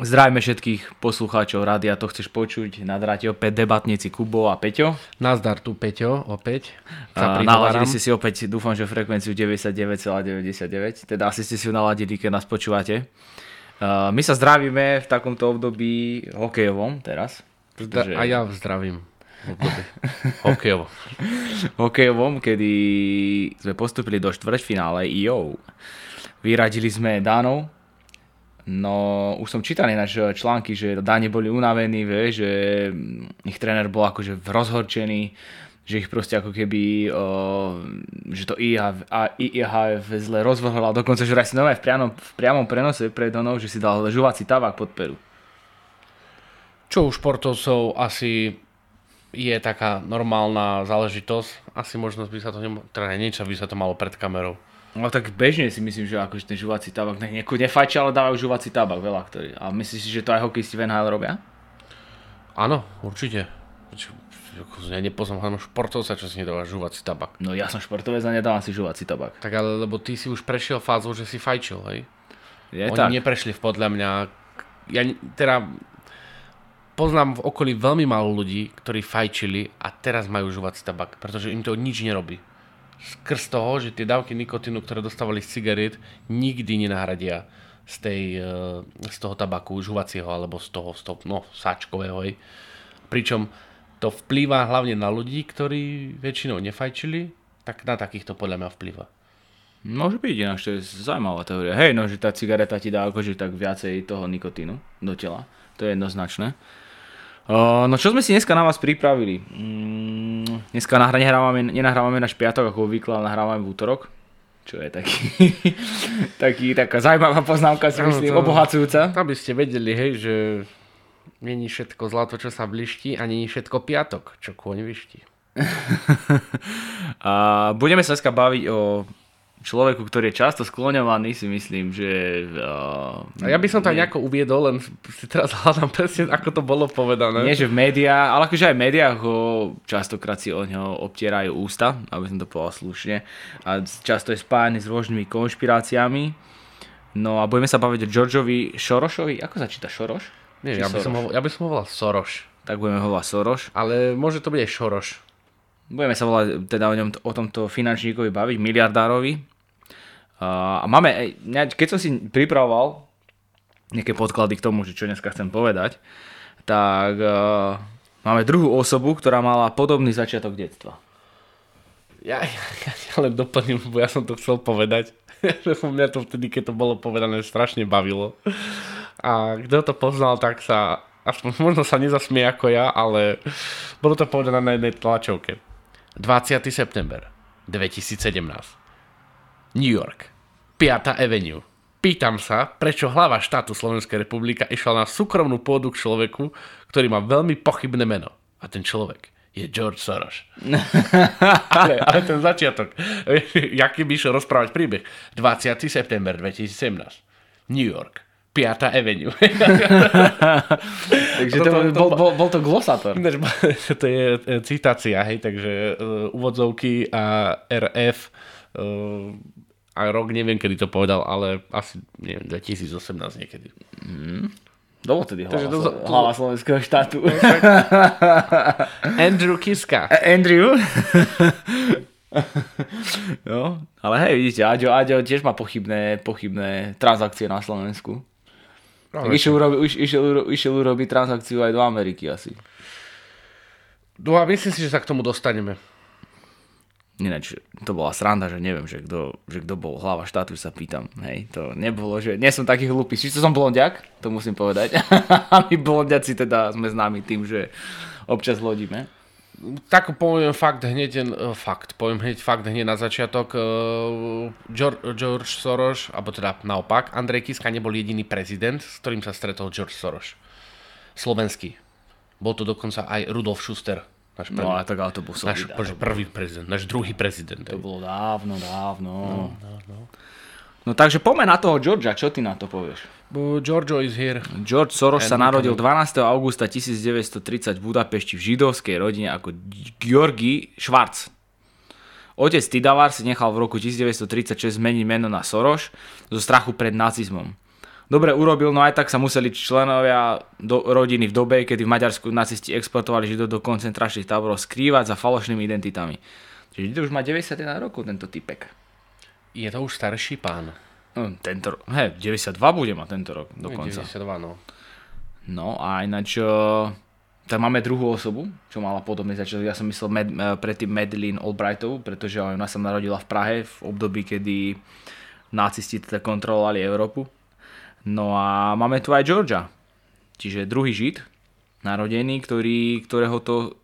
Zdravíme všetkých poslucháčov rádia, to chceš počuť na dráte opäť debatníci Kubo a Peťo. Nazdar tu Peťo opäť. A naladili ste si opäť, dúfam, že frekvenciu 99,99, teda asi ste si ju naladili, keď nás počúvate. Uh, my sa zdravíme v takomto období hokejovom teraz. Pretože... A ja zdravím. Hokejovo. Hokejovom, kedy sme postupili do štvrťfinále IO. Vyradili sme Dánov, No, už som čítal ináč články, že Dáne boli unavení, vie, že ich tréner bol akože rozhorčený, že ich proste ako keby, o, že to IHF zle rozvrhol a dokonca, že si nové v priamom, v priamom prenose pred Donou, že si dal žuvací tabák pod peru. Čo u športovcov asi je taká normálna záležitosť. Asi možno by sa to, nemo- teda niečo by sa to malo pred kamerou. No tak bežne si myslím, že akože ten žuvací tabak, ne, niekoho nefajčia, ale dávajú žuvací tabak veľa, ktorý. A myslíš si, že to aj hokejisti v NHL robia? Áno, určite. Ja nepoznám športovca, čo si nedáva žuvací tabak. No ja som športovec a nedávam si žuvací tabak. Tak ale lebo ty si už prešiel fázu, že si fajčil, hej? Je Oni tak. neprešli podľa mňa... Ja teda poznám v okolí veľmi málo ľudí, ktorí fajčili a teraz majú žuvací tabak, pretože im to nič nerobí skrz toho, že tie dávky nikotínu, ktoré dostávali z cigariet, nikdy nenahradia z, tej, eh, z toho tabaku žuvacieho alebo z toho, z toho no, sáčkového. Hej. Pričom to vplýva hlavne na ľudí, ktorí väčšinou nefajčili, tak na takýchto podľa mňa vplýva. Môže byť, ináč to je zaujímavá teória. Hej, no, že tá cigareta ti dá akože tak viacej toho nikotínu do tela. To je jednoznačné. No čo sme si dneska na vás pripravili? Mm, dneska nahrávame, nenahrávame na špiatok ako obvykle, ale nahrávame v útorok. Čo je taký, taký taká zaujímavá poznámka, si myslím, no, obohacujúca. Aby ste vedeli, hej, že není všetko zlato, čo sa bliští a není všetko piatok, čo kôň vyští. a budeme sa dneska baviť o človeku, ktorý je často skloňovaný, si myslím, že... Uh, ja by som to nejako uviedol, len si teraz hľadám presne, ako to bolo povedané. Nie, že v médiách, ale akože aj v médiách ho častokrát si o neho obtierajú ústa, aby som to povedal slušne. A často je spájany s rôznymi konšpiráciami. No a budeme sa baviť o Georgeovi Šorošovi. Ako sa číta Šoroš? Nie, ja by, som ho, ja by som ho volal Soroš. Tak budeme ho volať Soroš. Ale môže to byť aj Šoroš. Budeme sa volať teda o, ňom, o tomto finančníkovi baviť, miliardárovi. A máme, keď som si pripravoval nejaké podklady k tomu, že čo dneska chcem povedať, tak uh, máme druhú osobu, ktorá mala podobný začiatok detstva. Ja, ja, ja len doplním, bo ja som to chcel povedať. mňa to vtedy, keď to bolo povedané, strašne bavilo. A kto to poznal, tak sa, aspoň možno sa nezasmie ako ja, ale bolo to povedané na jednej tlačovke. 20. september 2017. New York, 5. Avenue. Pýtam sa, prečo hlava štátu Slovenskej republika išla na súkromnú pôdu k človeku, ktorý má veľmi pochybné meno. A ten človek je George Soros. ale, ale ten začiatok, jaký by išiel rozprávať príbeh. 20. september 2017. New York. 5. Avenue. takže to, to, bol, bol, bol to glosátor. To je e, citácia, hej, takže uh, úvodzovky a RF uh, a rok neviem, kedy to povedal, ale asi neviem, 2018 niekedy. Mm. Dolo tedy hlava, to, to, hlava slovenského štátu. Andrew Kiska. Andrew? no, ale hej, vidíte, Aďo, Aďo tiež má pochybné, pochybné transakcie na Slovensku. No, tak išiel, urobi, iš, išiel, išiel urobiť transakciu aj do Ameriky asi. No a myslím si, že sa k tomu dostaneme. Ináč, to bola sranda, že neviem, že kto, že kto bol hlava štátu, sa pýtam. Hej, to nebolo, že nie som taký hlupý. Čiže som blondiak, to musím povedať. A my blondiaci teda sme známi tým, že občas lodíme. Tak poviem fakt hneď, uh, fakt, poviem hneď fakt hneď na začiatok. Uh, George, Soros, alebo teda naopak, Andrej Kiska nebol jediný prezident, s ktorým sa stretol George Soros. Slovenský. Bol to dokonca aj Rudolf Schuster, Náš prvý, no ale tak ale to bol náš prvý prezident, náš druhý prezident. To bolo dávno, dávno. No, no, no. no takže poďme na toho Georgia, čo ty na to povieš? Giorgio is here. George Soros sa narodil 12. augusta 1930 v Budapešti v židovskej rodine ako Georgi Schwarz. Otec Tidavar si nechal v roku 1936 zmeniť meno na Soros zo strachu pred nacizmom. dobre urobil, no aj tak sa museli členovia do, rodiny v dobe, kedy v Maďarsku nacisti exportovali židov do koncentračných táborov skrývať za falošnými identitami. Čiže to už má 91 rokov tento typek. Je to už starší pán. No, tento, he, 92 bude mať tento rok dokonca. 92, no. No a ináč, uh, tak máme druhú osobu, čo mala podobný začiatok. Ja som myslel Med, uh, predtým Madeline Albrightovú, pretože ona sa narodila v Prahe v období, kedy nacisti teda kontrolovali Európu. No a máme tu aj Georgia, čiže druhý žid, narodený, ktorý, ktorého to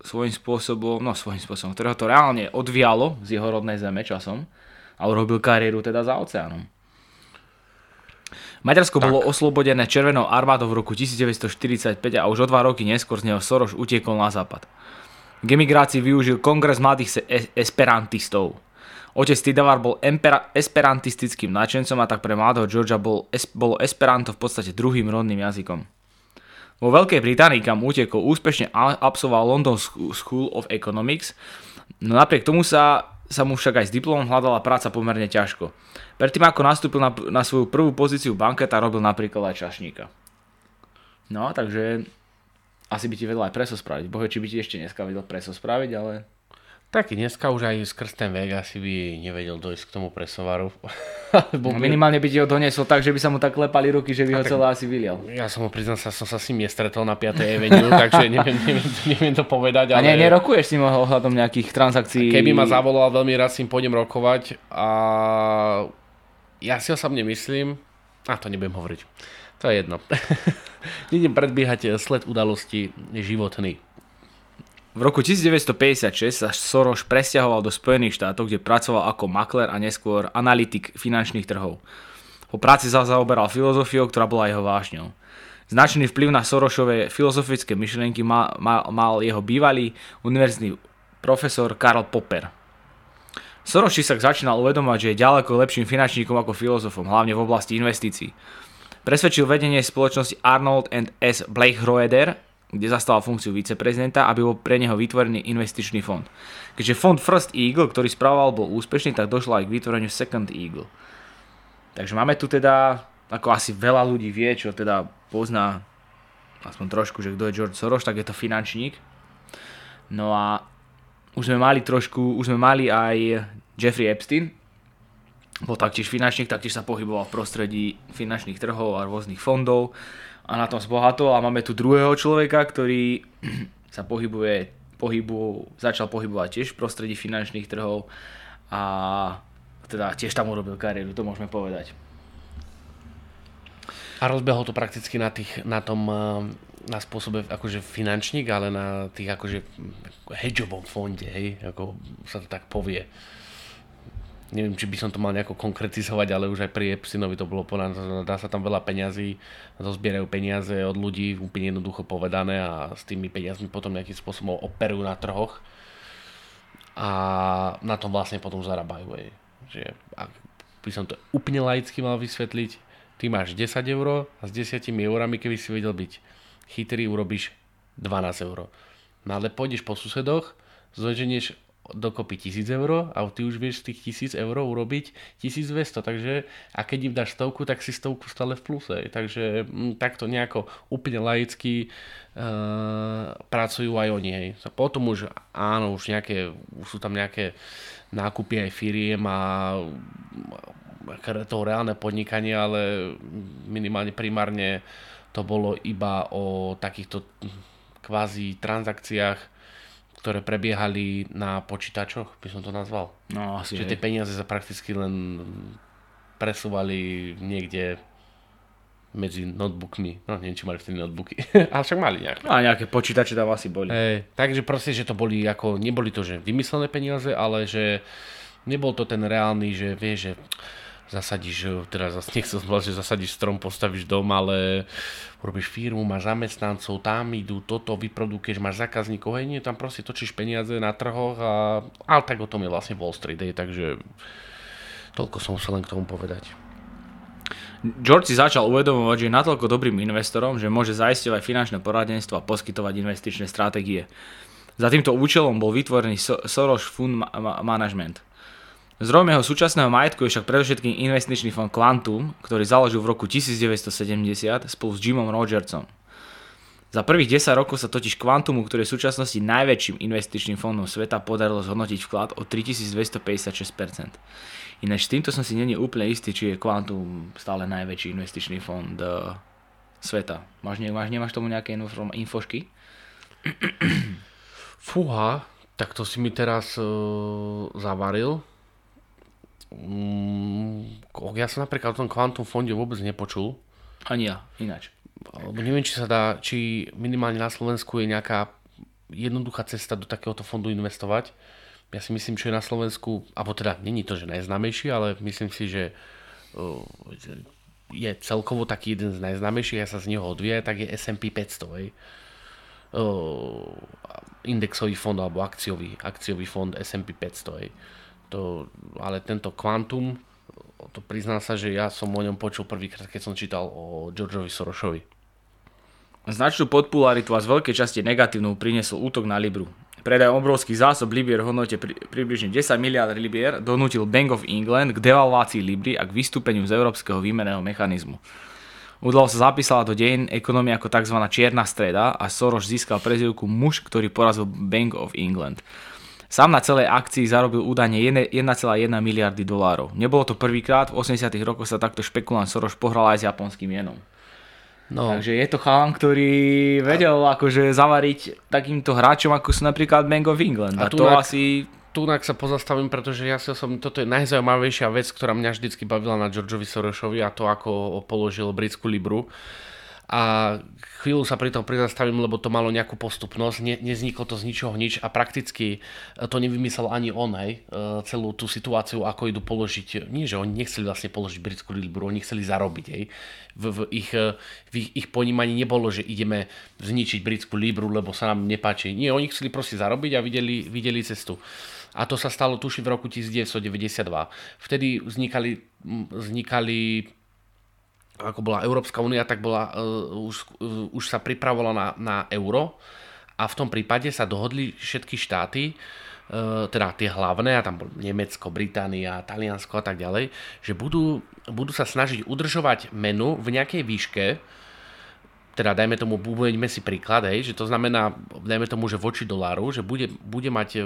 svojím spôsobom, no svojím spôsobom, ktorého to reálne odvialo z jeho rodnej zeme časom a urobil kariéru teda za oceánom. Maďarsko tak. bolo oslobodené Červenou armádou v roku 1945 a už o dva roky neskôr z neho Soroš utiekol na západ. K emigrácii využil kongres mladých esperantistov. Otec Tidavar bol empera- esperantistickým nadšencom a tak pre mladého Georgia bol, es- bolo esperanto v podstate druhým rodným jazykom. Vo Veľkej Británii, kam utekol, úspešne absolvoval London School of Economics, no napriek tomu sa, sa mu však aj s diplomom hľadala práca pomerne ťažko. Predtým ako nastúpil na, na svoju prvú pozíciu banketa, robil napríklad aj čašníka. No, takže asi by ti vedel aj preso spraviť. Bohe, či by ti ešte dneska vedel preso spraviť, ale tak dneska už aj skrz ten vek asi by nevedel dojsť k tomu presovaru. no, minimálne by ti ho doniesol tak, že by sa mu tak klepali ruky, že by ho celé asi vylial. Ja som ho priznal, sa, som sa s ním nestretol na 5. Avenue, takže neviem, neviem, neviem to povedať. Ale... A ne, nerokuješ s ním ohľadom nejakých transakcií? Keby ma zavolal, veľmi rád s ním pôjdem rokovať a ja si osobne myslím, a to nebudem hovoriť, to je jedno. Idem predbiehať sled udalosti životný. V roku 1956 sa Soros presťahoval do Spojených štátov, kde pracoval ako makler a neskôr analytik finančných trhov. Po práci sa zaoberal filozofiou, ktorá bola jeho vášňou. Značný vplyv na Sorošové filozofické myšlienky mal, mal, mal jeho bývalý univerzitný profesor Karl Popper. Soros si sa začínal uvedomať, že je ďaleko lepším finančníkom ako filozofom, hlavne v oblasti investícií. Presvedčil vedenie spoločnosti Arnold and S. Blake Roeder, kde zastával funkciu viceprezidenta, aby bol pre neho vytvorený investičný fond. Keďže fond First Eagle, ktorý správal, bol úspešný, tak došlo aj k vytvoreniu Second Eagle. Takže máme tu teda, ako asi veľa ľudí vie, čo teda pozná aspoň trošku, že kto je George Soros, tak je to finančník. No a už sme mali trošku, už sme mali aj Jeffrey Epstein, bol taktiež finančník, taktiež sa pohyboval v prostredí finančných trhov a rôznych fondov a na tom zbohatol a máme tu druhého človeka, ktorý sa pohybuje, pohybu, začal pohybovať tiež v prostredí finančných trhov a teda tiež tam urobil kariéru, to môžeme povedať. A rozbehol to prakticky na, tých, na tom eh, na spôsobe akože finančník, ale na tých akože hedžovom fonde, hej, ako sa to tak povie neviem, či by som to mal nejako konkretizovať, ale už aj pri Epsteinovi to bolo povedané, dá sa tam veľa peňazí, zozbierajú peniaze od ľudí, úplne jednoducho povedané a s tými peniazmi potom nejakým spôsobom operujú na trhoch a na tom vlastne potom zarábajú. Aj. Že, ak by som to úplne laicky mal vysvetliť, ty máš 10 eur a s 10 eurami, keby si vedel byť chytrý, urobíš 12 eur. No ale pôjdeš po susedoch, zoženieš dokopy 1000 eur a ty už vieš z tých 1000 eur urobiť 1200, takže a keď im dáš stovku, tak si stovku stále v pluse. Takže m, mm, takto nejako úplne laicky uh, pracujú aj oni. Hej. Potom už áno, už, nejaké, sú tam nejaké nákupy aj firiem a to reálne podnikanie, ale minimálne primárne to bolo iba o takýchto kvázi transakciách ktoré prebiehali na počítačoch, by som to nazval. No, asi Čiže tie peniaze sa prakticky len presúvali niekde medzi notebookmi. No, neviem, či mali vtedy notebooky. Ale však mali nejaké. No, a nejaké počítače tam asi boli. Hey, takže proste, že to boli ako, neboli to, že vymyslené peniaze, ale že nebol to ten reálny, že vieš, že zasadíš, teda zase nechcem zvlášť, že zasadíš strom, postavíš dom, ale urobíš firmu, máš zamestnancov, tam idú toto, vyprodukuješ, máš zákazníkov, hej, nie, tam proste točíš peniaze na trhoch a, ale tak o tom je vlastne Wall Street, hej, takže toľko som musel len k tomu povedať. George si začal uvedomovať, že je natoľko dobrým investorom, že môže zaisťovať finančné poradenstvo a poskytovať investičné stratégie. Za týmto účelom bol vytvorený Soros Fund Management – Zdrojom jeho súčasného majetku je však predovšetkým investičný fond Quantum, ktorý založil v roku 1970 spolu s Jimom Rogersom. Za prvých 10 rokov sa totiž Quantumu, ktorý je v súčasnosti najväčším investičným fondom sveta, podarilo zhodnotiť vklad o 3256%. Ináč týmto som si není úplne istý, či je Quantum stále najväčší investičný fond uh, sveta. Máš, máš, nemáš tomu nejaké infošky? Fúha, tak to si mi teraz uh, zavaril. Mm, ja som napríklad o tom Quantum fonde vôbec nepočul. Ani ja, ináč. Lebo neviem, či sa dá, či minimálne na Slovensku je nejaká jednoduchá cesta do takéhoto fondu investovať. Ja si myslím, že na Slovensku, alebo teda není to, že najznámejší, ale myslím si, že je celkovo taký jeden z najznámejších, ja sa z neho odvie, tak je S&P 500. Hej. Indexový fond alebo akciový, akciový fond S&P 500. Hej to, ale tento Quantum, to priznám sa, že ja som o ňom počul prvýkrát, keď som čítal o Georgeovi Sorosovi. Značnú podpularitu a z veľkej časti negatívnu priniesol útok na Libru. Predaj obrovských zásob Libier v hodnote pri, približne 10 miliard Libier donútil Bank of England k devalvácii Libry a k vystúpeniu z európskeho výmeného mechanizmu. Udalo sa zapísala do dejín ekonomie ako tzv. čierna streda a Soros získal prezivku muž, ktorý porazil Bank of England. Sám na celej akcii zarobil údajne 1,1 miliardy dolárov. Nebolo to prvýkrát, v 80 rokoch sa takto špekulant Soros pohral aj s japonským jenom. No. Takže je to chalan, ktorý vedel a... akože zavariť takýmto hráčom, ako sú napríklad Bank of England. A, a to asi tunak sa pozastavím, pretože ja si som, toto je najzaujímavejšia vec, ktorá mňa vždycky bavila na Georgeovi Sorosovi a to, ako položil britskú libru a chvíľu sa pri tom prizastavím, lebo to malo nejakú postupnosť, ne, nezniklo to z ničoho nič a prakticky e, to nevymyslel ani on, hej, e, celú tú situáciu, ako idú položiť, nie že oni nechceli vlastne položiť britskú libru, oni chceli zarobiť, hej. V, v, ich, e, v ich, ich ponímaní nebolo, že ideme zničiť britskú libru, lebo sa nám nepáči. Nie, oni chceli proste zarobiť a videli, videli cestu. A to sa stalo tuším v roku 1992. Vtedy vznikali, vznikali ako bola Európska únia, tak bola, uh, už, uh, už sa pripravovala na, na euro. A v tom prípade sa dohodli všetky štáty, uh, teda tie hlavné, a tam bol Nemecko, Británia, Taliansko a tak ďalej, že budú, budú sa snažiť udržovať menu v nejakej výške, teda dajme tomu, bubeňme si príklad, hej, že to znamená, dajme tomu, že voči doláru, že bude, bude mať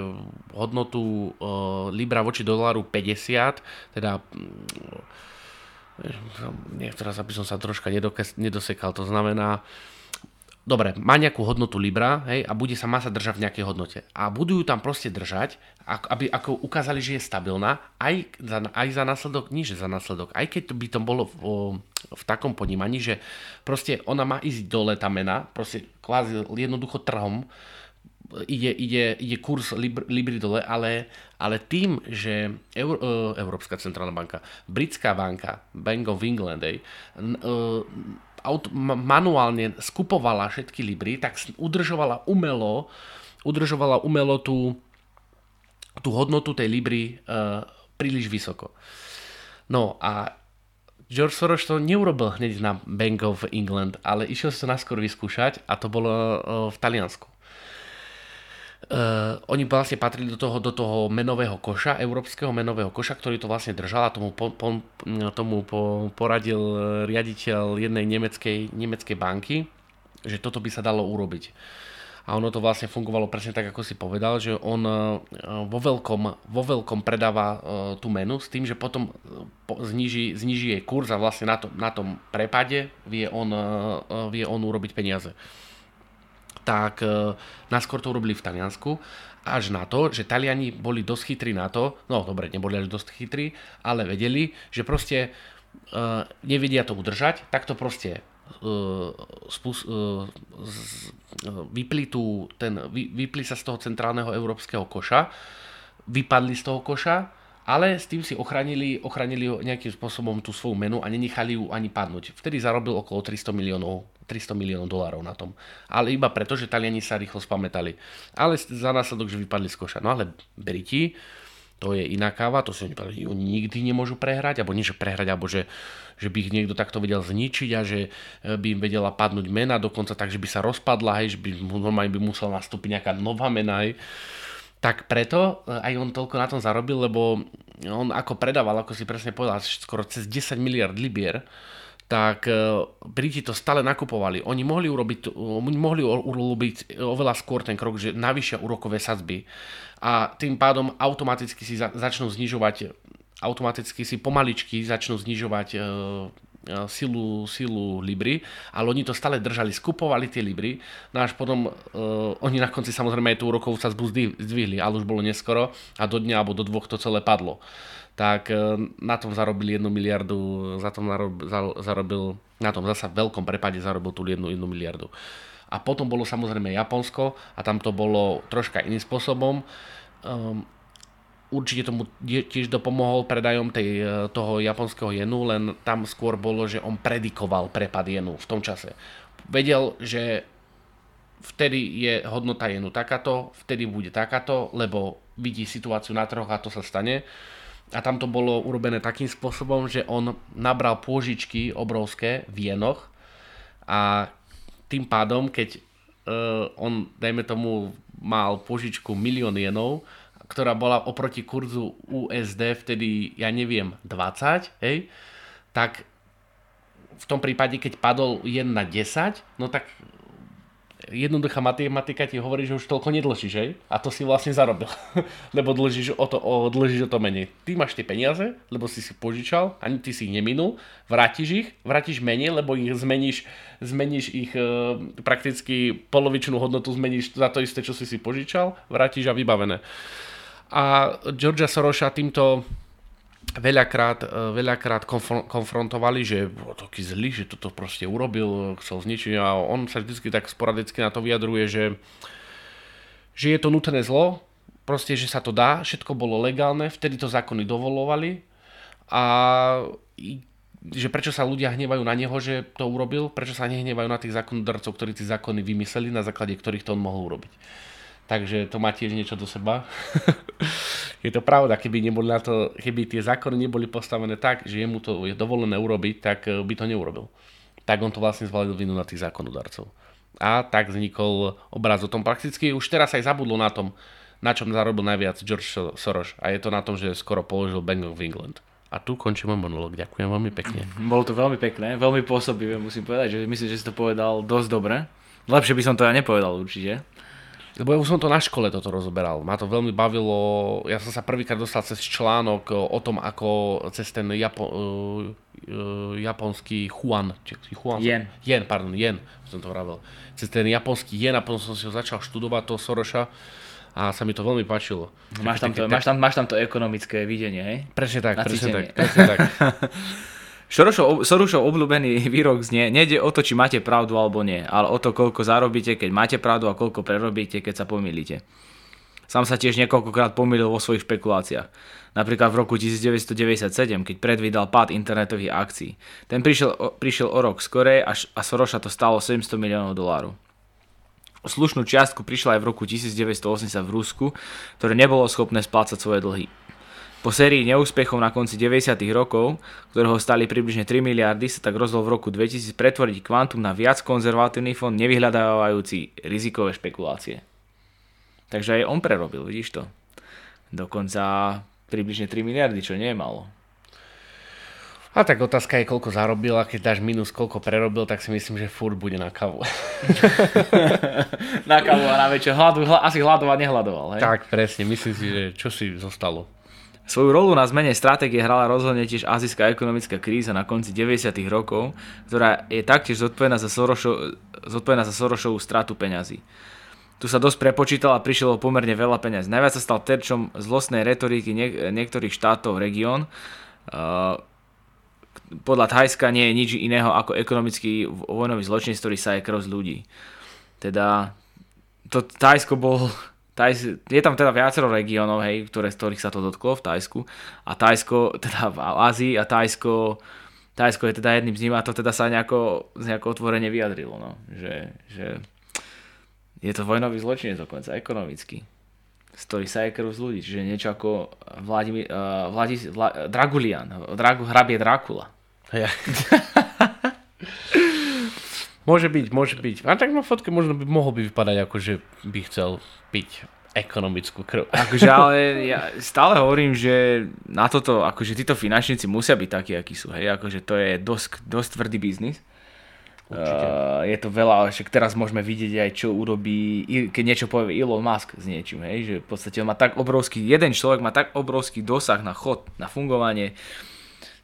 hodnotu uh, Libra voči doláru 50, teda niektorá aby som sa troška nedosekal, to znamená, dobre, má nejakú hodnotu Libra hej, a bude sa masa držať v nejakej hodnote. A budú ju tam proste držať, aby ako ukázali, že je stabilná, aj za, aj za následok, nie že za následok, aj keď by to bolo v, v takom ponímaní, že proste ona má ísť dole tá mena, proste kvázi jednoducho trhom, ide, ide, ide kurz Libr, Libry dole, ale, ale tým, že Eur, uh, Európska centrálna banka, Britská banka, Bank of England, uh, aut, manuálne skupovala všetky Libry, tak udržovala umelo, udržovala umelo tú, tú hodnotu tej Libry uh, príliš vysoko. No a George Soros to neurobil hneď na Bank of England, ale išiel sa to naskôr vyskúšať a to bolo uh, v Taliansku. Uh, oni vlastne patrili do toho, do toho menového koša, európskeho menového koša, ktorý to vlastne držal a tomu, po, po, tomu po, poradil riaditeľ jednej nemeckej, nemeckej banky, že toto by sa dalo urobiť. A ono to vlastne fungovalo presne tak, ako si povedal, že on uh, vo veľkom, vo veľkom predáva uh, tú menu s tým, že potom po, zniží, zniží jej kurz a vlastne na, to, na tom prepade vie on, vie on urobiť peniaze tak e, naskôr to urobili v Taliansku, až na to, že Taliani boli dosť chytrí na to, no dobre, neboli až dosť chytrí, ale vedeli, že proste uh, nevedia to udržať, tak to proste uh, spus, vypli, tú, ten, vy, vypli sa z toho centrálneho európskeho koša, vypadli z toho koša, ale s tým si ochránili, ochránili nejakým spôsobom tú svoju menu a nenechali ju ani padnúť. Vtedy zarobil okolo 300 miliónov 300 miliónov dolárov na tom. Ale iba preto, že Taliani sa rýchlo spamätali. Ale za následok, že vypadli z koša. No ale Briti, to je iná káva, to si oni povedali, nikdy nemôžu prehrať, alebo nie, že prehrať, alebo že, že by ich niekto takto vedel zničiť a že e, by im vedela padnúť mena, dokonca tak, že by sa rozpadla, hej, že by normálne by musela nastúpiť nejaká nová mena, hej. Tak preto e, aj on toľko na tom zarobil, lebo on ako predával, ako si presne povedal, skoro cez 10 miliard libier, tak e, Briti to stále nakupovali. Oni mohli urobiť, mohli urobiť oveľa skôr ten krok, že navýšia úrokové sadzby a tým pádom automaticky si za, začnú znižovať automaticky si pomaličky začnú znižovať e, E, silu, silu Libry, ale oni to stále držali, skupovali tie Libry, no až potom uh, oni na konci samozrejme aj tú úrokovú sazbu zdvihli, ale už bolo neskoro a do dňa alebo do dvoch to celé padlo. Tak uh, na tom zarobili jednu miliardu, za tom zarobil, zarobil na tom zasa veľkom prepade zarobil tú jednu, jednu miliardu. A potom bolo samozrejme Japonsko a tam to bolo troška iným spôsobom. Um, určite tomu tiež dopomohol predajom tej, e, toho japonského jenu, len tam skôr bolo, že on predikoval prepad jenu v tom čase. Vedel, že vtedy je hodnota jenu takáto, vtedy bude takáto, lebo vidí situáciu na trhoch a to sa stane. A tam to bolo urobené takým spôsobom, že on nabral pôžičky obrovské v jenoch a tým pádom, keď uh, on, dajme tomu, mal požičku milión jenov, ktorá bola oproti kurzu USD vtedy, ja neviem, 20, hej, tak v tom prípade, keď padol 1 na 10, no tak jednoduchá matematika ti hovorí, že už toľko nedlžíš, hej? A to si vlastne zarobil. lebo dlžíš o, to, o, dlžíš o to menej. Ty máš tie peniaze, lebo si si požičal, ani ty si ich neminul, vrátiš ich, vrátiš menej, lebo ich zmeníš, zmeníš ich e, prakticky polovičnú hodnotu zmeníš za to isté, čo si si požičal, vrátiš a vybavené a Georgia Sorosa týmto veľakrát, e, veľakrát konfrontovali, že bol taký zlý, že toto proste urobil, chcel zničiť a on sa vždy tak sporadicky na to vyjadruje, že, že je to nutné zlo, proste, že sa to dá, všetko bolo legálne, vtedy to zákony dovolovali a že prečo sa ľudia hnevajú na neho, že to urobil, prečo sa nehnevajú na tých zákonodarcov, ktorí tie zákony vymysleli, na základe ktorých to on mohol urobiť. Takže to má tiež niečo do seba. je to pravda, keby, neboli na to, keby tie zákony neboli postavené tak, že jemu to je dovolené urobiť, tak eh, by to neurobil. Tak on to vlastne zvalil vinu na tých zákonodarcov. A tak vznikol obraz o tom. Prakticky už teraz aj zabudlo na tom, na čom zarobil najviac George Soros. A je to na tom, že skoro položil Bank of England. A tu končím môj monolog. Ďakujem veľmi pekne. Bolo to veľmi pekné, veľmi pôsobivé, musím povedať, že myslím, že si to povedal dosť dobre. Lepšie by som to ja nepovedal určite. Lebo ja už som to na škole toto rozoberal. Ma to veľmi bavilo. Ja som sa prvýkrát dostal cez článok o tom, ako cez ten Japo, uh, japonský Juan. Juan yen. Yen, pardon, yen, som to hovoril. Cez ten japonský yen a potom som si ho začal študovať, toho Soroša a sa mi to veľmi páčilo. Máš tam to, máš tam, máš tam to ekonomické videnie, hej? Presne tak, presne tak, presne tak. Sorošov obľúbený výrok znie, nejde o to, či máte pravdu alebo nie, ale o to, koľko zarobíte, keď máte pravdu a koľko prerobíte, keď sa pomýlite. Sám sa tiež niekoľkokrát pomýlil vo svojich špekuláciách. Napríklad v roku 1997, keď predvídal pád internetových akcií. Ten prišiel, prišiel o rok skorej až, a Soroša to stalo 700 miliónov dolárov. O slušnú čiastku prišla aj v roku 1980 v Rusku, ktoré nebolo schopné splácať svoje dlhy. Po sérii neúspechov na konci 90. rokov, ktorého stali približne 3 miliardy, sa tak rozhodol v roku 2000 pretvoriť kvantum na viac konzervatívny fond, nevyhľadávajúci rizikové špekulácie. Takže aj on prerobil, vidíš to. Dokonca približne 3 miliardy, čo nie je malo. A tak otázka je, koľko zarobil a keď dáš minus, koľko prerobil, tak si myslím, že furt bude na kavu. na kavu a na večer. Hladu, hla, asi hľadovať nehľadoval. Hej? Tak, presne. Myslím si, že čo si zostalo. Svoju rolu na zmene stratégie hrala rozhodne tiež azijská ekonomická kríza na konci 90. rokov, ktorá je taktiež zodpovedná za, Sorošov, zodpovedná za Sorošovú stratu peňazí. Tu sa dosť prepočítal a prišiel o pomerne veľa peňazí. Najviac sa stal terčom zlostnej retoriky niek- niektorých štátov región. Uh, podľa Thajska nie je nič iného ako ekonomický vojnový zločin, ktorý sa je krv z ľudí. Teda to Thajsko bol Tajs, je tam teda viacero regiónov, hej, ktoré, z ktorých sa to dotklo v Tajsku. A Tajsko, teda v Ázii a Tajsko, Tajsko je teda jedným z nich a to teda sa nejako, nejako otvorene vyjadrilo. No. Že, že je to vojnový zločin dokonca, ekonomický. Z ktorých sa je krv z ľudí. Čiže niečo ako Vladimir, uh, Vladis, Vla, Dragulian, Dragu, hrabie Drakula. Ja. Môže byť, môže byť. A tak na fotke možno by mohol by vypadať ako, že by chcel piť. ekonomickú krv. Akože, ale ja stále hovorím, že na toto, akože títo finančníci musia byť takí, akí sú, hej, akože to je dosť, dosť tvrdý biznis. Uh, je to veľa, však teraz môžeme vidieť aj čo urobí, keď niečo povie Elon Musk s niečím, hej, že v podstate on má tak obrovský, jeden človek má tak obrovský dosah na chod, na fungovanie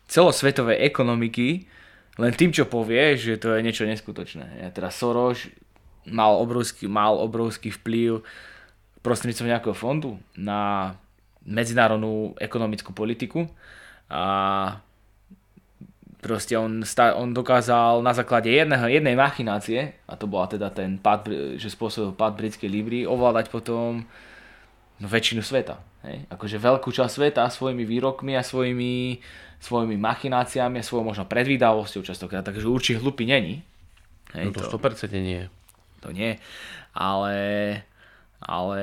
celosvetovej ekonomiky, len tým, čo povie, že to je niečo neskutočné. Ja, teda Soros mal obrovský, mal obrovský vplyv prostredníctvom nejakého fondu na medzinárodnú ekonomickú politiku a proste on, sta- on dokázal na základe jedného, jednej machinácie, a to bola teda ten pád, že spôsobil pád britskej Libry, ovládať potom väčšinu sveta. Hej? Akože veľkú časť sveta svojimi výrokmi a svojimi, svojimi machináciami a svojou možno predvídavosťou častokrát, takže určite hlupý není. Hej, no to, to 100% nie. To nie, ale, ale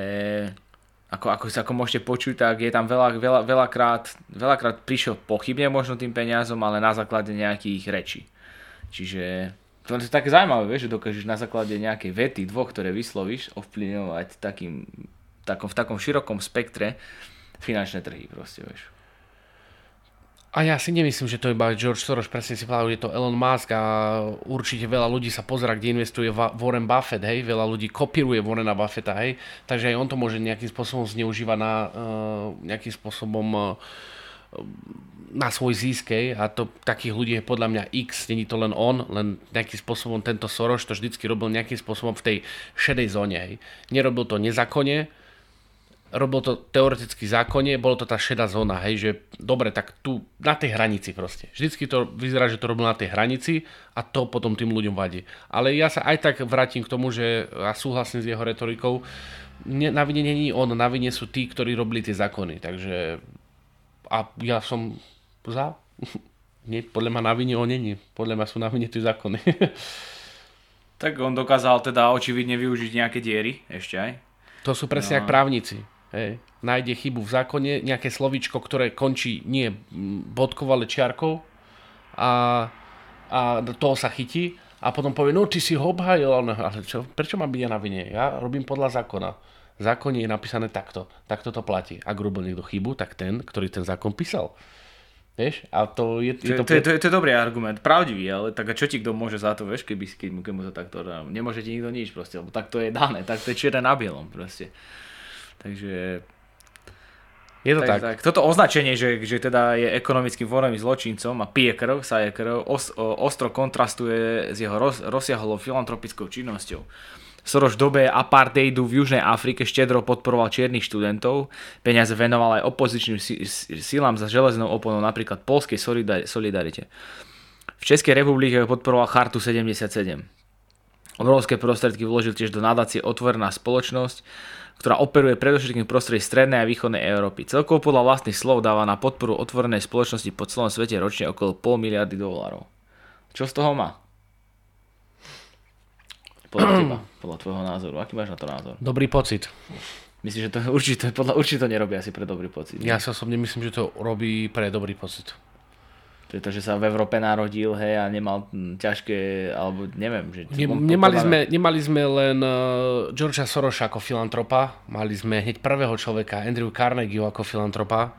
ako, ako, ako môžete počuť, tak je tam veľa, veľa, veľakrát, veľakrát prišiel pochybne možno tým peniazom, ale na základe nejakých rečí. Čiže to je také zaujímavé, vieš, že dokážeš na základe nejakej vety, dvoch, ktoré vyslovíš, ovplyvňovať takým, takom, v takom širokom spektre finančné trhy proste, vieš. A ja si nemyslím, že to iba George Soros, presne si povedal, je to Elon Musk a určite veľa ľudí sa pozera, kde investuje Warren Buffett, hej, veľa ľudí kopíruje Warrena Buffetta, hej, takže aj on to môže nejakým spôsobom zneužívať na uh, nejakým spôsobom uh, na svoj zisk, a to takých ľudí je podľa mňa X, není to len on, len nejakým spôsobom tento Soros to vždycky robil nejakým spôsobom v tej šedej zóne, hej. Nerobil to nezákonne, robil to teoreticky zákonne, bolo to tá šedá zóna, hej, že dobre, tak tu na tej hranici proste. Vždycky to vyzerá, že to robil na tej hranici a to potom tým ľuďom vadí. Ale ja sa aj tak vrátim k tomu, že ja súhlasím s jeho retorikou, na vine není on, na vine sú tí, ktorí robili tie zákony, takže a ja som za. Nie, podľa ma na vine on není, podľa ma sú na vine tie zákony. tak on dokázal teda očividne využiť nejaké diery ešte aj. To sú presne no. jak právnici. Hej. Nájde chybu v zákone, nejaké slovičko, ktoré končí nie bodkou, ale čiarkou a, a toho sa chytí a potom povie, no ty si ho obhajil, ale čo, prečo mám byť ja na vine? Ja robím podľa zákona. V zákone je napísané takto, takto to platí. Ak robil niekto chybu, tak ten, ktorý ten zákon písal. Vieš? A to je, je to, to, je, to, je, to je dobrý argument, pravdivý, ale tak a čo ti kto môže za to, vieš, keby, keď mu to takto dá. Nemôže ti nikto nič proste, lebo tak to je dané, tak to je čierne na bielom proste. Takže... Je to tak. tak. tak. Toto označenie, že, že teda je ekonomickým vorovým zločincom a pije krv, sa je krv, os, o, ostro kontrastuje s jeho roz, rozsiahlou filantropickou činnosťou. Soros v dobe apartheidu v Južnej Afrike štedro podporoval čiernych študentov, peniaze venoval aj opozičným silám za železnou oponou, napríklad polskej solidarite. V Českej republike podporoval Chartu 77. Obrovské prostriedky vložil tiež do nadácie Otvorená spoločnosť, ktorá operuje predovšetkým v prostredí strednej a východnej Európy. Celkovo podľa vlastných slov dáva na podporu otvorenej spoločnosti po celom svete ročne okolo pol miliardy dolárov. Čo z toho má? Podľa teba, podľa tvojho názoru. Aký máš na to názor? Dobrý pocit. Myslím, že to určite, podľa, určite to nerobí asi pre dobrý pocit. Ja sa osobne myslím, že to robí pre dobrý pocit pretože sa v Európe narodil, hej, a nemal ťažké, alebo neviem. Že ne, nemali, sme, nemali sme len uh, Georgia Sorosa ako filantropa, mali sme hneď prvého človeka, Andrew Carnegie ako filantropa,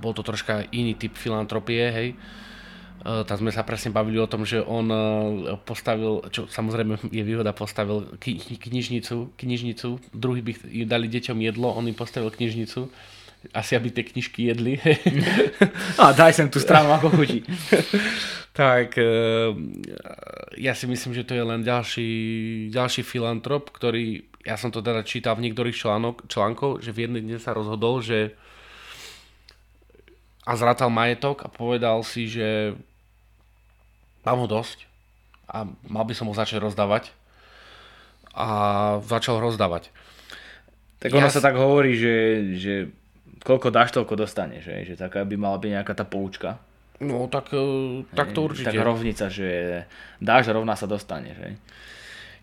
bol to troška iný typ filantropie, hej. Uh, tam sme sa presne bavili o tom, že on uh, postavil, čo samozrejme je výhoda, postavil kni- knižnicu, knižnicu, druhý by dali deťom jedlo, on im postavil knižnicu asi aby tie knižky jedli. A daj sem tú stranu, ako chutí. tak eh, ja si myslím, že to je len ďalší, ďalší filantrop, ktorý, ja som to teda čítal v niektorých článok, článkov, že v jednej dne sa rozhodol, že a zratal majetok a povedal si, že mám ho dosť a mal by som ho začať rozdávať a začal rozdávať. Tak ono ja sa tak hovorí, že, že koľko dáš, toľko dostaneš, že, že taká by mala byť nejaká tá poučka. No tak, e, tak to určite. Taká rovnica, že dáš rovná sa dostane. Že?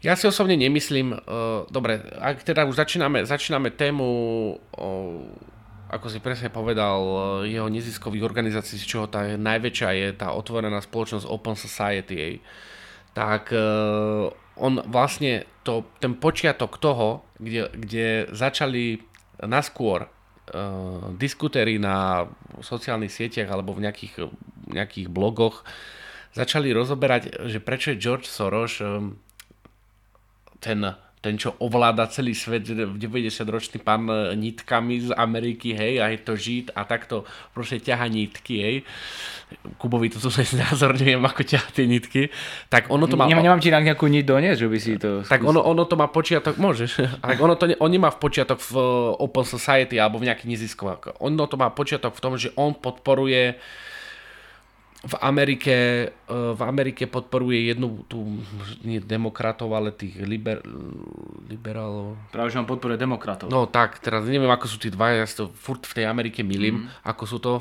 Ja si osobne nemyslím, uh, dobre, ak teda už začíname, začíname tému, uh, ako si presne povedal, uh, jeho neziskových organizácií, z čoho tá najväčšia je tá otvorená spoločnosť Open Society, tak uh, on vlastne to, ten počiatok toho, kde, kde začali naskôr uh, diskutéri na sociálnych sieťach alebo v nejakých, nejakých blogoch začali rozoberať, že prečo je George Soros um, ten ten, čo ovláda celý svet, 90-ročný pán e, nitkami z Ameriky, hej, a je to žid a takto proste ťaha nitky, hej. Kubovi to tu znázorňujem, ako ťaha tie nitky. Tak ono to má... Nemám, nemám ti nejakú nit doniesť, že by si to... Tak ono, ono to má počiatok, môžeš. tak ono to ne, on nemá v počiatok v e, Open Society alebo v nejakých neziskovách. Ono to má počiatok v tom, že on podporuje v Amerike, e, v Amerike podporuje jednu tú, nie demokratov, ale tých liber, liberálov. Práve, že on podporuje demokratov. No tak, teraz neviem, ako sú tí dva, ja to furt v tej Amerike milím, mm. ako sú to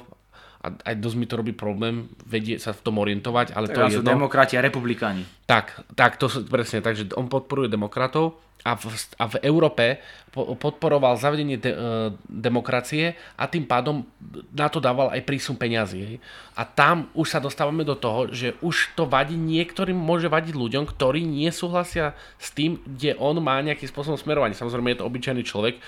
a aj dosť mi to robí problém vedieť sa v tom orientovať, ale tak to je jedno. demokrati a republikáni. Tak, tak, to sú presne, takže on podporuje demokratov a v, a v Európe podporoval zavedenie de, e, demokracie a tým pádom na to dával aj prísun peňazí. A tam už sa dostávame do toho, že už to vadí niektorým, môže vadiť ľuďom, ktorí nie súhlasia s tým, kde on má nejakým spôsobom smerovanie. Samozrejme je to obyčajný človek,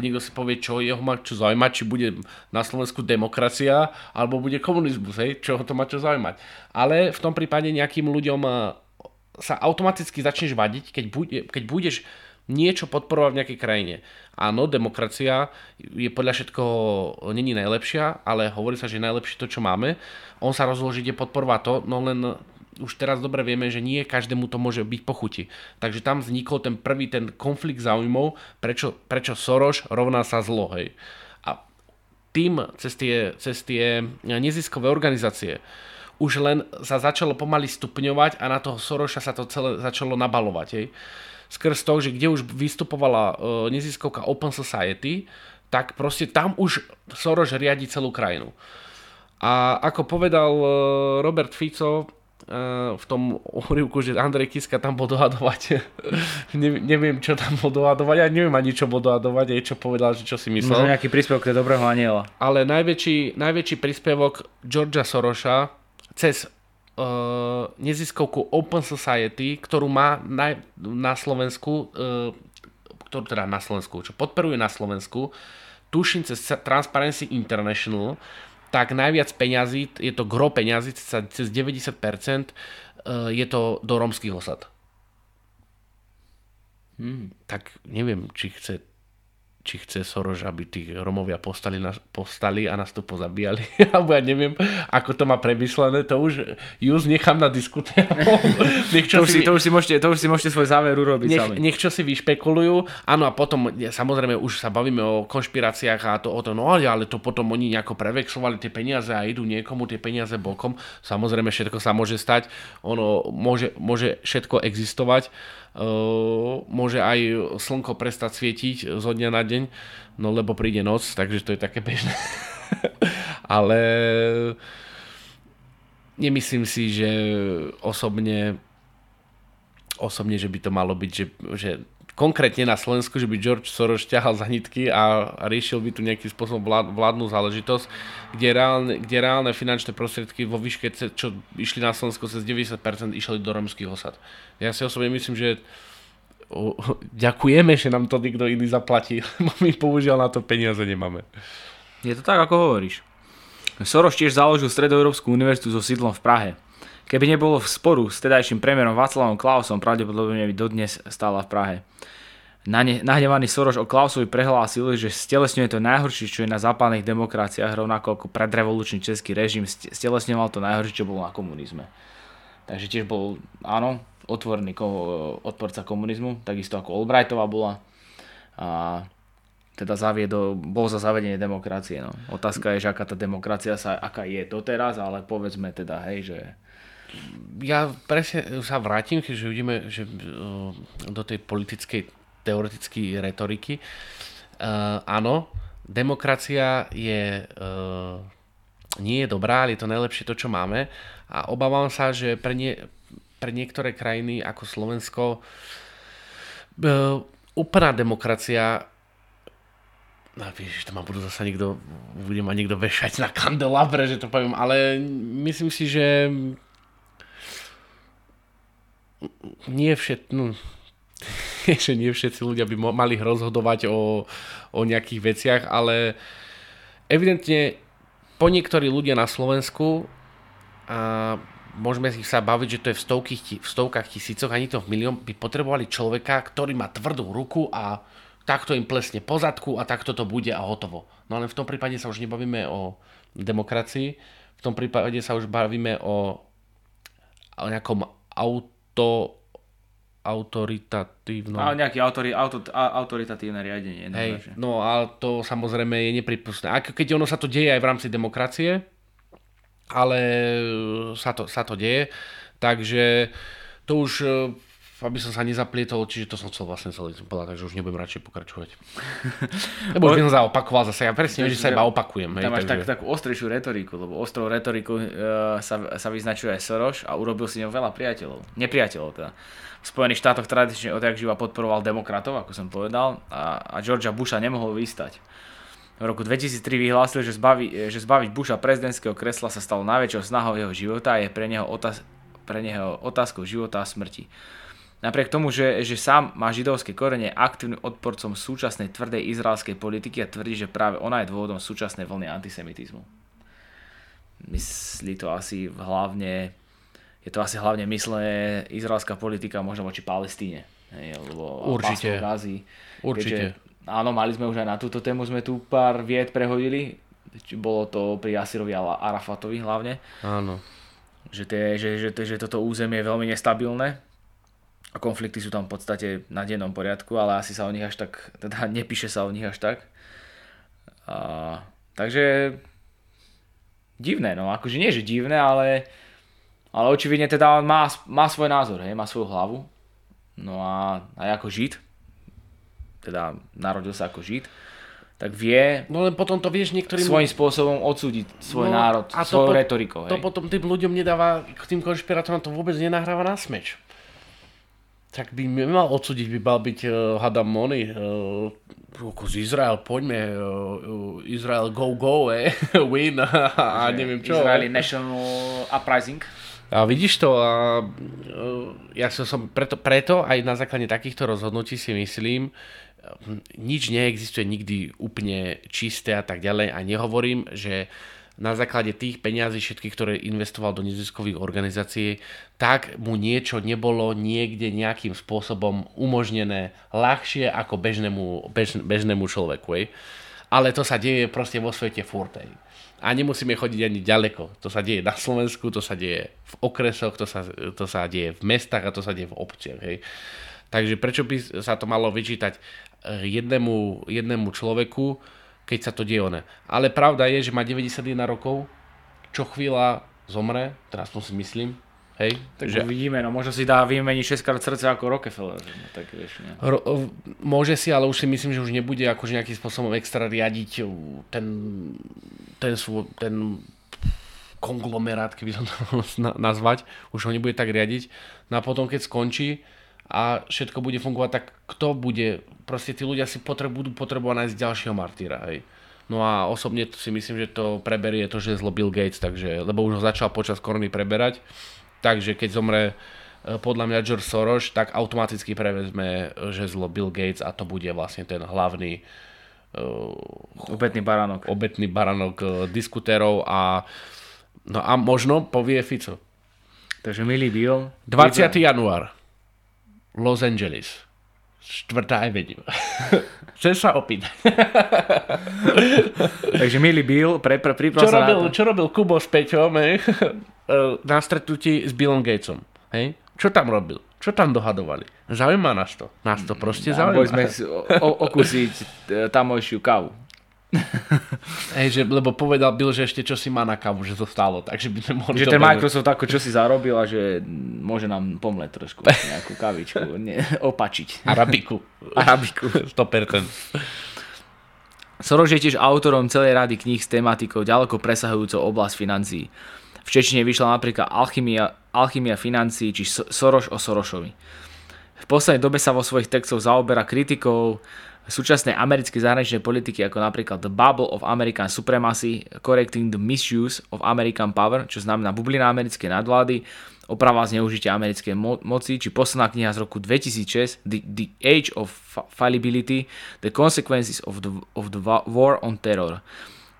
niekto si povie, čo jeho má čo zaujímať, či bude na Slovensku demokracia, alebo bude komunizmus, hej, čo ho to má čo zaujímať. Ale v tom prípade nejakým ľuďom sa automaticky začneš vadiť, keď, bude, keď budeš niečo podporovať v nejakej krajine. Áno, demokracia je podľa všetkoho není najlepšia, ale hovorí sa, že je najlepšie to, čo máme. On sa rozhodol, že ide podporovať to, no len už teraz dobre vieme, že nie každému to môže byť pochuti. Takže tam vznikol ten prvý ten konflikt záujmov, prečo, prečo Soros rovná sa zlo. Hej. A tým cez tie, cez tie neziskové organizácie už len sa začalo pomaly stupňovať a na toho Soroša sa to celé začalo nabalovať. Hej. Skrz to, že kde už vystupovala uh, neziskovka Open Society, tak proste tam už Soros riadi celú krajinu. A ako povedal uh, Robert Fico, v tom úrivku, že Andrej Kiska tam bol dohadovať. ne, neviem, čo tam bol dohadovať. Ja neviem ani, čo bol dohadovať, aj čo povedal, že čo si myslel. Možno nejaký príspevok je dobrého aniela. Ale najväčší, najväčší príspevok Georgia Soroša cez uh, neziskovku Open Society, ktorú má na, na Slovensku, uh, ktorú teda na Slovensku, čo podporuje na Slovensku, tuším cez Transparency International, tak najviac peňazí, je to gro peňazí, cez 90% uh, je to do romských osad. Hmm. Tak neviem, či chce či chce Soros, aby tí Romovia postali, na, postali a nás tu pozabíjali. Alebo ja neviem, ako to má premyslené, to už už nechám na diskutérov. to, si, to, už si môžete, to už si môžete svoj záver urobiť nech, sami. Nech čo si vyšpekulujú. Áno a potom, samozrejme, už sa bavíme o konšpiráciách a to o to, no ale to potom oni nejako prevexovali tie peniaze a idú niekomu tie peniaze bokom. Samozrejme, všetko sa môže stať. Ono môže, môže všetko existovať môže aj slnko prestať svietiť zo dňa na deň, no lebo príde noc, takže to je také bežné. Ale nemyslím si, že osobne osobne, že by to malo byť, že, že konkrétne na Slovensku, že by George Soros ťahal za nitky a, riešil by tu nejakým spôsobom vlád, vládnu záležitosť, kde reálne, kde reálne finančné prostriedky vo výške, čo išli na Slovensku cez 90% išli do romských osad. Ja si osobne myslím, že o, ďakujeme, že nám to nikto iný zaplatí, lebo my použiaľ na to peniaze nemáme. Je to tak, ako hovoríš. Soros tiež založil Stredoeurópsku univerzitu so sídlom v Prahe. Keby nebolo v sporu s tedajším premiérom Václavom Klausom, pravdepodobne by dodnes stála v Prahe. Nahnevaný Soros o Klausovi prehlásil, že stelesňuje to najhoršie, čo je na západných demokraciách, rovnako ako predrevolučný český režim stelesňoval to najhoršie, čo bolo na komunizme. Takže tiež bol, áno, otvorený odporca komunizmu, takisto ako Albrightová bola. A teda zaviedo, bol za zavedenie demokracie. No. Otázka je, že aká tá demokracia sa, aká je doteraz, ale povedzme teda, hej, že ja presne sa vrátim, keďže vidíme že, uh, do tej politickej, teoretickej retoriky. Uh, áno, demokracia je, uh, nie je dobrá, ale je to najlepšie to, čo máme. A obávam sa, že pre, nie, pre niektoré krajiny ako Slovensko úplná demokracia No vieš, to ma budú zase niekto, bude ma niekto vešať na kandelabre, že to poviem, ale myslím si, že nie všet... No, že nie všetci ľudia by mali rozhodovať o, o nejakých veciach, ale evidentne po niektorí ľudia na Slovensku a môžeme si sa baviť, že to je v, stovky, v stovkách tisícoch, ani to v milión, by potrebovali človeka, ktorý má tvrdú ruku a takto im plesne pozadku a takto to bude a hotovo. No ale v tom prípade sa už nebavíme o demokracii, v tom prípade sa už bavíme o, o nejakom auto autoritatívnom... Ale nejaké autori, auto, autoritatívne riadenie. Hej, no ale to samozrejme je nepripustné. A keď ono sa to deje aj v rámci demokracie, ale sa to, sa to deje, takže to už aby som sa nezaplietol, čiže to som chcel vlastne celý povedať, takže už nebudem radšej pokračovať. Lebo už by som zaopakoval zase, ja presne že sa iba opakujem. Tam máš takže... tak, takú ostrejšiu retoriku, lebo ostrou retoriku uh, sa, sa vyznačuje aj Soros a urobil si ňou veľa priateľov. Nepriateľov teda. V Spojených štátoch tradične odjak živa podporoval demokratov, ako som povedal, a, a Georgia Busha nemohol vystať. V roku 2003 vyhlásil, že, zbavi, že zbaviť Busha prezidentského kresla sa stalo najväčšou snahou jeho života a je pre neho, otáz, pre neho otázkou života a smrti. Napriek tomu, že, že sám má židovské korene, aktívnym odporcom súčasnej tvrdej izraelskej politiky a tvrdí, že práve ona je dôvodom súčasnej vlny antisemitizmu. Myslí to asi hlavne, je to asi hlavne mysle izraelská politika možno voči Palestíne. Hej, lebo Určite. Gazi, Určite. Keďže, áno, mali sme už aj na túto tému, sme tu pár vied prehodili. Bolo to pri Asirovi a Arafatovi hlavne. Áno. Že, tie, že, že, že, že toto územie je veľmi nestabilné a konflikty sú tam v podstate na dennom poriadku, ale asi sa o nich až tak, teda nepíše sa o nich až tak. A, takže divné, no akože nie, že divné, ale, ale očividne teda on má, má svoj názor, hej, má svoju hlavu. No a aj ako žid, teda narodil sa ako žid, tak vie no len potom to vieš niektorým... svojím spôsobom odsúdiť svoj no, národ, a svojou po, retorikou. To potom tým ľuďom nedáva, tým konšpirátorom to vôbec nenahráva na smeč tak by mal odsúdiť, by mal byť uh, Hadam Money, uh, ako z Izrael, poďme, uh, Izrael go go, eh, win a, a neviem čo. Izraeli National Uprising. A vidíš to, a, uh, ja som, som preto, preto aj na základe takýchto rozhodnutí si myslím, nič neexistuje nikdy úplne čisté a tak ďalej a nehovorím, že na základe tých peňazí všetkých, ktoré investoval do neziskových organizácií, tak mu niečo nebolo niekde nejakým spôsobom umožnené ľahšie ako bežnému, bež, bežnému človeku. Ej. Ale to sa deje proste vo svete furt. A nemusíme chodiť ani ďaleko. To sa deje na Slovensku, to sa deje v okresoch, to sa, to sa deje v mestách a to sa deje v obciach. Hej. Takže prečo by sa to malo vyčítať eh, jednému, jednému človeku, keď sa to deje one. Ale pravda je, že má 91 rokov, čo chvíľa zomre, teraz to si myslím, Hej, tak že... uvidíme, no možno si dá vymeniť 6 krát srdce ako Rockefeller. No, tak vieš, nie. Ro- môže si, ale už si myslím, že už nebude akože nejakým spôsobom extra riadiť ten, ten, svoj, ten konglomerát, keby som to nazvať, už ho nebude tak riadiť. No a potom, keď skončí, a všetko bude fungovať, tak kto bude, proste tí ľudia si potrebu, budú potrebovať nájsť ďalšieho martýra, hej. No a osobne si myslím, že to preberie to, že zlo Bill Gates, takže, lebo už ho začal počas korony preberať, takže keď zomre e, podľa mňa George Soros, tak automaticky prevezme e, že zlo Bill Gates a to bude vlastne ten hlavný uh, obetný baranok. Obetný baranok uh, diskutérov a no a možno povie Fico. Takže milý Bill. 20. január. Los Angeles. Štvrtá avenue. Chcem sa opýtať. Takže milý Bill, pre, pre, čo, robil, čo robil Kubo s Peťom eh? na stretnutí s Billom Gatesom? Hej? Čo tam robil? Čo tam dohadovali? Zaujíma nás to. Nás to proste zaujíma. Sme okúsiť eh, tamojšiu kávu. Hej, že, lebo povedal Bill, že ešte čo si má na kávu, že zostalo, takže by sme mohli... Že ten Microsoft ako čo si zarobil a že môže nám pomleť trošku nejakú kavičku, ne, opačiť. Arabiku. Arabiku. 100%. Soros je tiež autorom celej rady kníh s tematikou ďaleko presahujúcou oblasť financií. V Čečine vyšla napríklad Alchymia, Alchymia financií či Soros o Sorošovi. V poslednej dobe sa vo svojich textoch zaoberá kritikou súčasnej americkej zahraničnej politiky ako napríklad The Bubble of American Supremacy, Correcting the Misuse of American Power, čo znamená bublina americkej nadvlády, oprava zneužitia americkej mo- moci, či posledná kniha z roku 2006 The, The Age of Fallibility, The Consequences of the, of the War on Terror.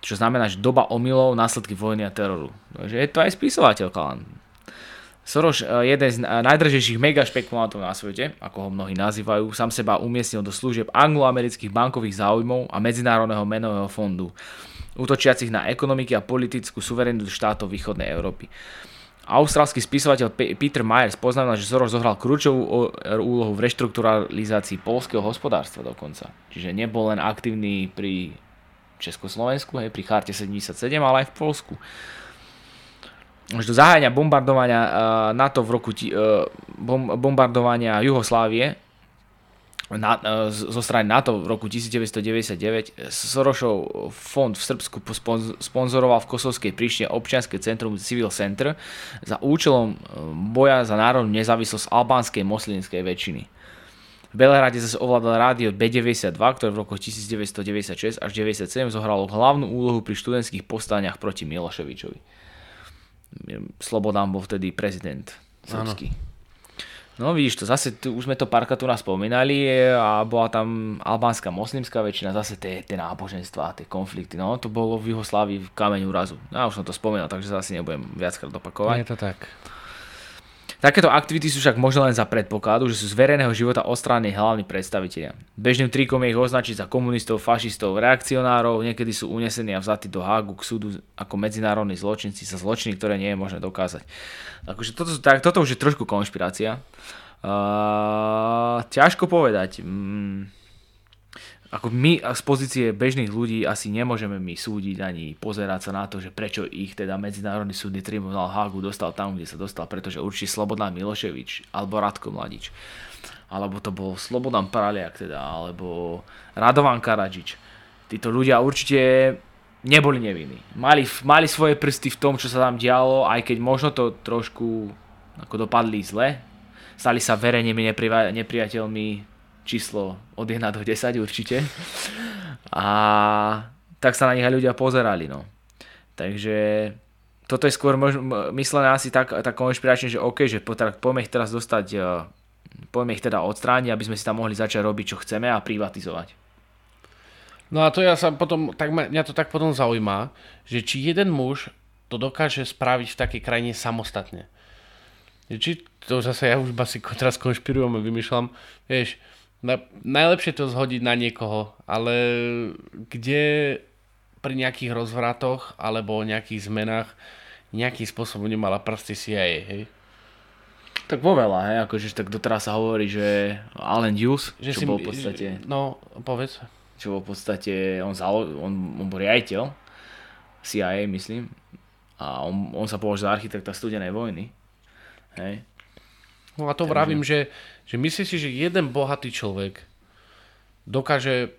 Čo znamená, že doba omylov, následky vojny a teroru. Takže je to aj spisovateľ, Kalan. Soros, eh, jeden z najdržejších mega špekulantov na svete, ako ho mnohí nazývajú, sám seba umiestnil do služieb angloamerických bankových záujmov a Medzinárodného menového fondu, útočiacich na ekonomiky a politickú suverenitu štátov východnej Európy. Austrálsky spisovateľ Peter Myers poznamenal, že Soros zohral kľúčovú úlohu v reštrukturalizácii polského hospodárstva dokonca. Čiže nebol len aktívny pri Československu, hej, pri charte 77, ale aj v Polsku do zahájania bombardovania uh, NATO v roku uh, bom, bombardovania Juhoslávie na, uh, zo strany NATO v roku 1999 Sorošov fond v Srbsku sponzoroval v Kosovskej príšne občianske centrum Civil Center za účelom boja za národnú nezávislosť albánskej moslimskej väčšiny. V Belehrade zase ovládal rádio B92, ktoré v roku 1996 až 1997 zohralo hlavnú úlohu pri študentských povstaniach proti Miloševičovi. Slobodán bol vtedy prezident srbský. No vidíš to, zase tu, už sme to párkrát tu nás spomínali a bola tam albánska moslimská väčšina, zase tie, tie náboženstva, tie konflikty, no to bolo v Juhoslávii v kameň úrazu. Ja už som to spomínal, takže zase nebudem viackrát opakovať. Je to tak. Takéto aktivity sú však možno len za predpokladu, že sú z verejného života odstránení hlavní predstavitelia. Bežným trikom je ich označiť za komunistov, fašistov, reakcionárov, niekedy sú unesení a vzatí do Hágu k súdu ako medzinárodní zločinci za zločiny, ktoré nie je možné dokázať. Takže toto, tak, toto už je trošku konšpirácia. Uh, ťažko povedať. Mm, ako my z pozície bežných ľudí asi nemôžeme my súdiť ani pozerať sa na to, že prečo ich teda Medzinárodný súdny tribunál Hagu dostal tam, kde sa dostal, pretože určite Slobodan Miloševič alebo Radko Mladič alebo to bol Slobodan Praliak teda, alebo Radovan Karadžič. Títo ľudia určite neboli nevinní. Mali, mali svoje prsty v tom, čo sa tam dialo, aj keď možno to trošku ako dopadli zle. Stali sa verejnými nepriateľmi číslo od 1 do 10 určite. A tak sa na nich aj ľudia pozerali. No. Takže toto je skôr mož- myslené asi tak, tak konšpiračne, že OK, že poďme ich teraz dostať, e, poďme ich teda odstrániť, aby sme si tam mohli začať robiť, čo chceme a privatizovať. No a to ja sa potom, tak mňa to tak potom zaujíma, že či jeden muž to dokáže spraviť v takej krajine samostatne. Či to zase ja už asi teraz konšpirujem a vymýšľam, vieš, na, najlepšie to zhodiť na niekoho, ale kde pri nejakých rozvratoch alebo nejakých zmenách nejakým spôsobom nemala prsty CIA, hej? Tak vo veľa, hej, akože tak doteraz sa hovorí, že Allen Hughes, že čo si, bol v podstate... No, povedz. Čo bol v podstate, on, zalo, on, on bol riaditeľ CIA, myslím, a on, on sa považuje za architekta studenej vojny, hej. No a to Takže... vravím, že že myslíš si, že jeden bohatý človek dokáže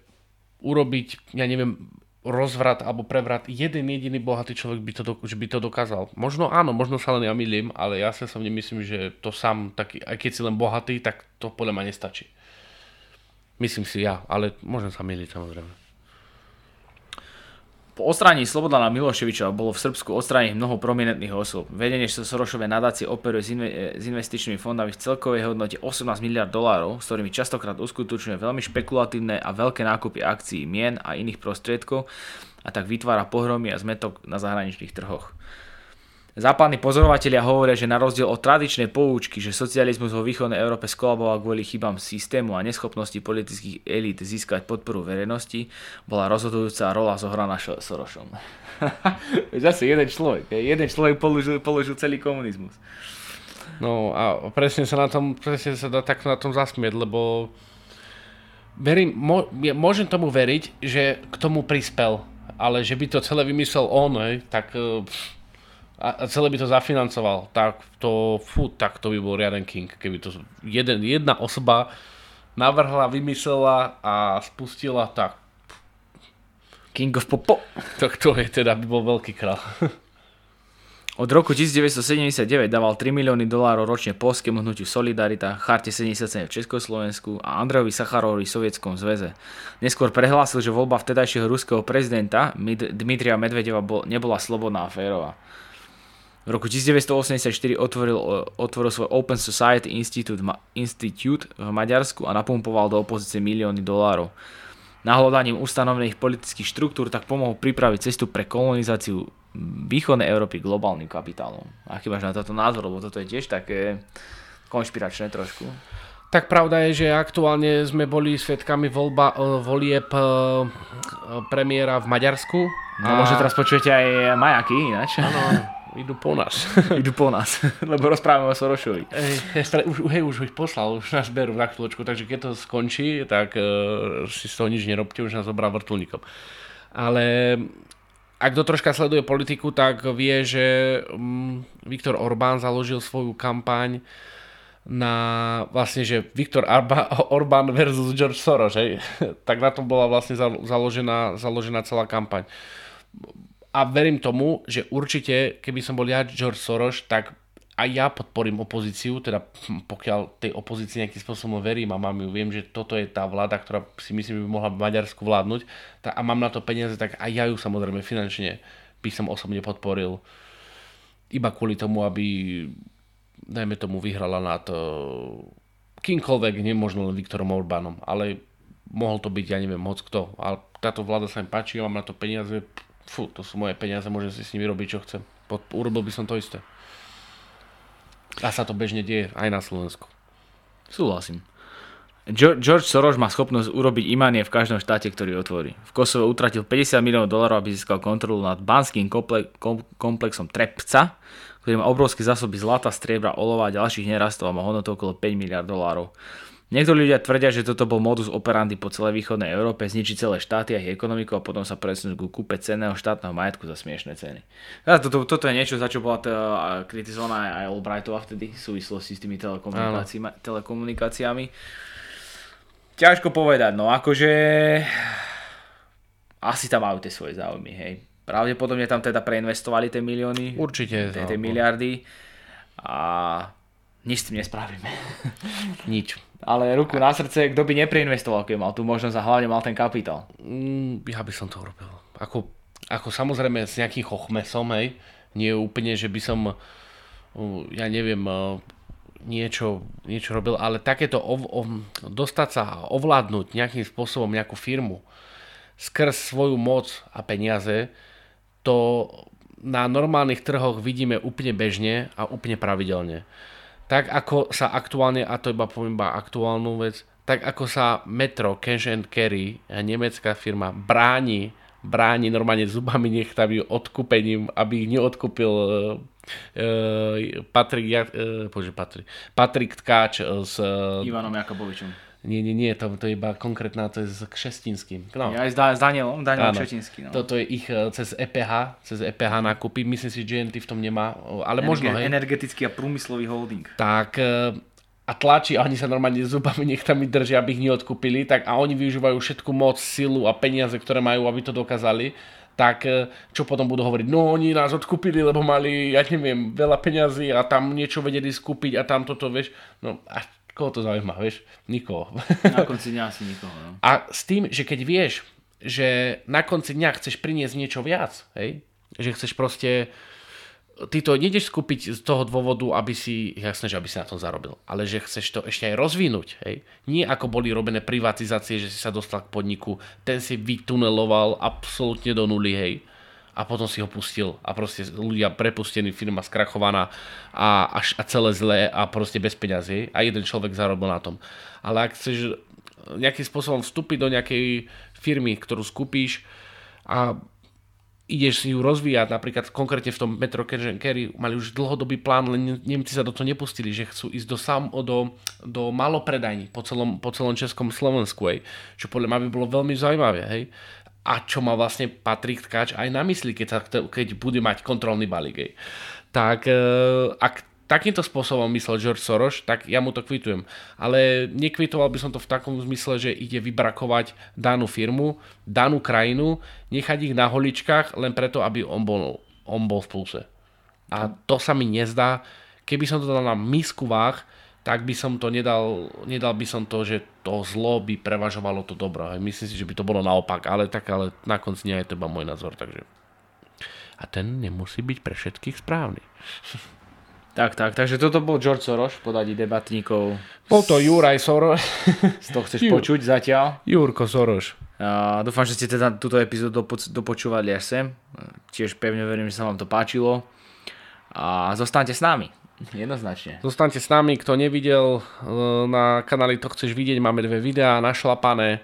urobiť, ja neviem, rozvrat alebo prevrat, jeden jediný bohatý človek by to, že by to dokázal. Možno áno, možno sa len ja milím, ale ja sa som nemyslím, že to sám, taký, aj keď si len bohatý, tak to podľa ma nestačí. Myslím si ja, ale môžem sa miliť samozrejme. Po odstráni Slobodana Miloševiča bolo v Srbsku odstrániť mnoho prominentných osôb. Vedenie Sorošovej nadácie operuje s, inve- s investičnými fondami v celkovej hodnote 18 miliard dolárov, s ktorými častokrát uskutočňuje veľmi špekulatívne a veľké nákupy akcií, mien a iných prostriedkov a tak vytvára pohromy a zmetok na zahraničných trhoch. Západní pozorovatelia hovoria, že na rozdiel od tradičnej poučky, že socializmus vo východnej Európe skolaboval kvôli chybám systému a neschopnosti politických elít získať podporu verejnosti, bola rozhodujúca rola zohraná Sorošom. Zase jeden človek. Jeden človek položil, položil celý komunizmus. No a presne sa na tom, presne sa dá takto na tom zasmieť, lebo verím, môžem tomu veriť, že k tomu prispel, ale že by to celé vymyslel on, hej, tak pff, a celé by to zafinancoval, tak to, fú, tak to by bol riaden king, keby to jeden, jedna osoba navrhla, vymyslela a spustila, tak King of Popo. Tak to je teda, by bol veľký král. Od roku 1979 dával 3 milióny dolárov ročne polskému hnutiu Solidarita, Charte 77 v Československu a Andrejovi Sacharovi v Sovietskom zväze. Neskôr prehlásil, že voľba vtedajšieho ruského prezidenta Dmitria Medvedeva bol, nebola slobodná a férová. V roku 1984 otvoril, otvoril svoj Open Society Institute, Institute v Maďarsku a napumpoval do opozície milióny dolárov. Nahľadaním ustanovených politických štruktúr tak pomohol pripraviť cestu pre kolonizáciu východnej Európy globálnym kapitálom. Aký máš na toto názor, lebo toto je tiež také konšpiračné trošku. Tak pravda je, že aktuálne sme boli svetkami voľba, volieb e, premiéra v Maďarsku. No a... možno teraz počujete aj majaky ináč. Áno, idú po nás. idú po nás, lebo rozprávame o Sorošovi. Hej, už, hej, už ich poslal, už nás berú na chvíľočku, takže keď to skončí, tak uh, si z toho nič nerobte, už nás zobrá vrtulníkom. Ale ak kto troška sleduje politiku, tak vie, že um, Viktor Orbán založil svoju kampaň na vlastne, že Viktor Arba, Orbán versus George Soros, hej? tak na tom bola vlastne založená, založená celá kampaň. A verím tomu, že určite, keby som bol ja George Soros, tak aj ja podporím opozíciu, teda pokiaľ tej opozícii nejakým spôsobom verím a mám ju, viem, že toto je tá vláda, ktorá si myslím, by mohla Maďarsku vládnuť tak, a mám na to peniaze, tak aj ja ju samozrejme finančne by som osobne podporil iba kvôli tomu, aby dajme tomu, vyhrala nad uh, kýmkoľvek, nemožno len Viktorom Orbánom, ale mohol to byť, ja neviem, moc kto. Ale táto vláda sa mi páči, ja mám na to peniaze, fú, to sú moje peniaze, môžem si s nimi robiť, čo chcem. Pod, urobil by som to isté. A sa to bežne deje aj na Slovensku. Súhlasím. George Soros má schopnosť urobiť imanie v každom štáte, ktorý otvorí. V Kosove utratil 50 miliónov dolarov, aby získal kontrolu nad banským komplexom Trepca, ktorý má obrovské zásoby zlata, striebra, olova a ďalších nerastov a má hodnotu okolo 5 miliard dolárov. Niektorí ľudia tvrdia, že toto bol modus operandi po celej východnej Európe, zničiť celé štáty a ich ekonomiku a potom sa presunúť ku kúpe cenného štátneho majetku za smiešné ceny. Ja, toto, toto je niečo, za čo bola t- kritizovaná aj Albrightová vtedy v súvislosti s tými telekomunikáciami. telekomunikáciami. Ťažko povedať, no akože asi tam majú tie svoje záujmy, hej Pravdepodobne tam teda preinvestovali tie milióny. Určite. Tie, tie miliardy. A nič s tým nespravíme. Nič. Ale ruku na srdce, kto by nepreinvestoval, keď mal tú možnosť a hlavne mal ten kapitál? Mm, ja by som to urobil. Ako, ako samozrejme s nejakým chochmesom, hej. Nie úplne, že by som, ja neviem, niečo, niečo robil, ale takéto ov, ov, dostať sa a ovládnuť nejakým spôsobom nejakú firmu skrz svoju moc a peniaze, to na normálnych trhoch vidíme úplne bežne a úplne pravidelne. Tak ako sa aktuálne, a to iba poviem iba aktuálnu vec, tak ako sa Metro Cash and Carry, nemecká firma, bráni, bráni normálne zubami nechtami odkúpením, aby ich neodkúpil uh, Patrik, uh, bože, Patrik, Patrik Tkáč s Ivanom Jakobovičom nie, nie, nie, to, to je iba konkrétna, to je s Kšestinským. No. Ja aj s, da, s Danielom, Danielom Kšestinským. No. Toto je ich e, cez EPH, cez EPH nákupy, myslím si, že GNT v tom nemá, ale Energe, možno, hej. Energetický a prúmyslový holding. Tak e, a tlačí a oni sa normálne zubami nechtami držia, aby ich neodkúpili, tak a oni využívajú všetku moc, silu a peniaze, ktoré majú, aby to dokázali tak e, čo potom budú hovoriť, no oni nás odkúpili, lebo mali, ja neviem, veľa peňazí a tam niečo vedeli skúpiť a tam toto, vieš, no a Koho to zaujíma, vieš? Nikoho. Na konci dňa asi nikoho. No. A s tým, že keď vieš, že na konci dňa chceš priniesť niečo viac, hej? že chceš proste ty to nejdeš skúpiť z toho dôvodu, aby si, jasné, že aby si na tom zarobil, ale že chceš to ešte aj rozvinúť. Hej? Nie ako boli robené privatizácie, že si sa dostal k podniku, ten si vytuneloval absolútne do nuly, hej a potom si ho pustil a proste ľudia prepustení, firma skrachovaná a, až, a celé zlé a proste bez peňazí. A jeden človek zarobil na tom. Ale ak chceš nejakým spôsobom vstúpiť do nejakej firmy, ktorú skúpíš a ideš si ju rozvíjať, napríklad konkrétne v tom Metro Carry mali už dlhodobý plán, len Nemci sa do toho nepustili, že chcú ísť do, sam, do, do malopredajní po celom, po celom Českom Slovensku, hej, čo podľa mňa by bolo veľmi zaujímavé, hej a čo má vlastne Patrik Tkač aj na mysli, keď, sa, keď bude mať kontrolný balík. Hej. Tak e, ak takýmto spôsobom myslel George Soros, tak ja mu to kvitujem. Ale nekvitoval by som to v takom zmysle, že ide vybrakovať danú firmu, danú krajinu, nechať ich na holičkách len preto, aby on bol, on bol v pluse. A to sa mi nezdá. Keby som to dal na misku váh, tak by som to nedal, nedal by som to, že to zlo by prevažovalo to dobro. Myslím si, že by to bolo naopak, ale tak ale na konci nie je to iba môj názor. Takže. a ten nemusí byť pre všetkých správny. Tak, tak, takže toto bol George Soros v podaní debatníkov. Bol to Juraj Soros. Z toho chceš počuť zatiaľ. Jurko Soros. Uh, dúfam, že ste teda túto epizódu dopo- dopočúvali až sem. Tiež pevne verím, že sa vám to páčilo. A zostaňte s nami. Jednoznačne. Zostaňte s nami, kto nevidel e, na kanáli To chceš vidieť, máme dve videá našlapané. E,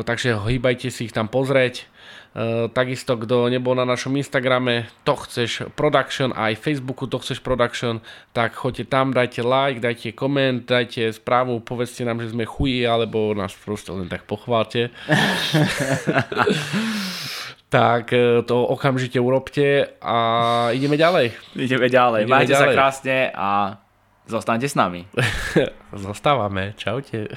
takže hýbajte si ich tam pozrieť. Uh, takisto, kto nebol na našom Instagrame, to chceš production, aj Facebooku to chceš production, tak choďte tam, dajte like, dajte koment, dajte správu, povedzte nám, že sme chuji, alebo nás proste len tak pochválte. tak to okamžite urobte a ideme ďalej. Ideme ďalej. Ideme Majte ďalej. sa krásne a zostaňte s nami. Zostávame. Čaute.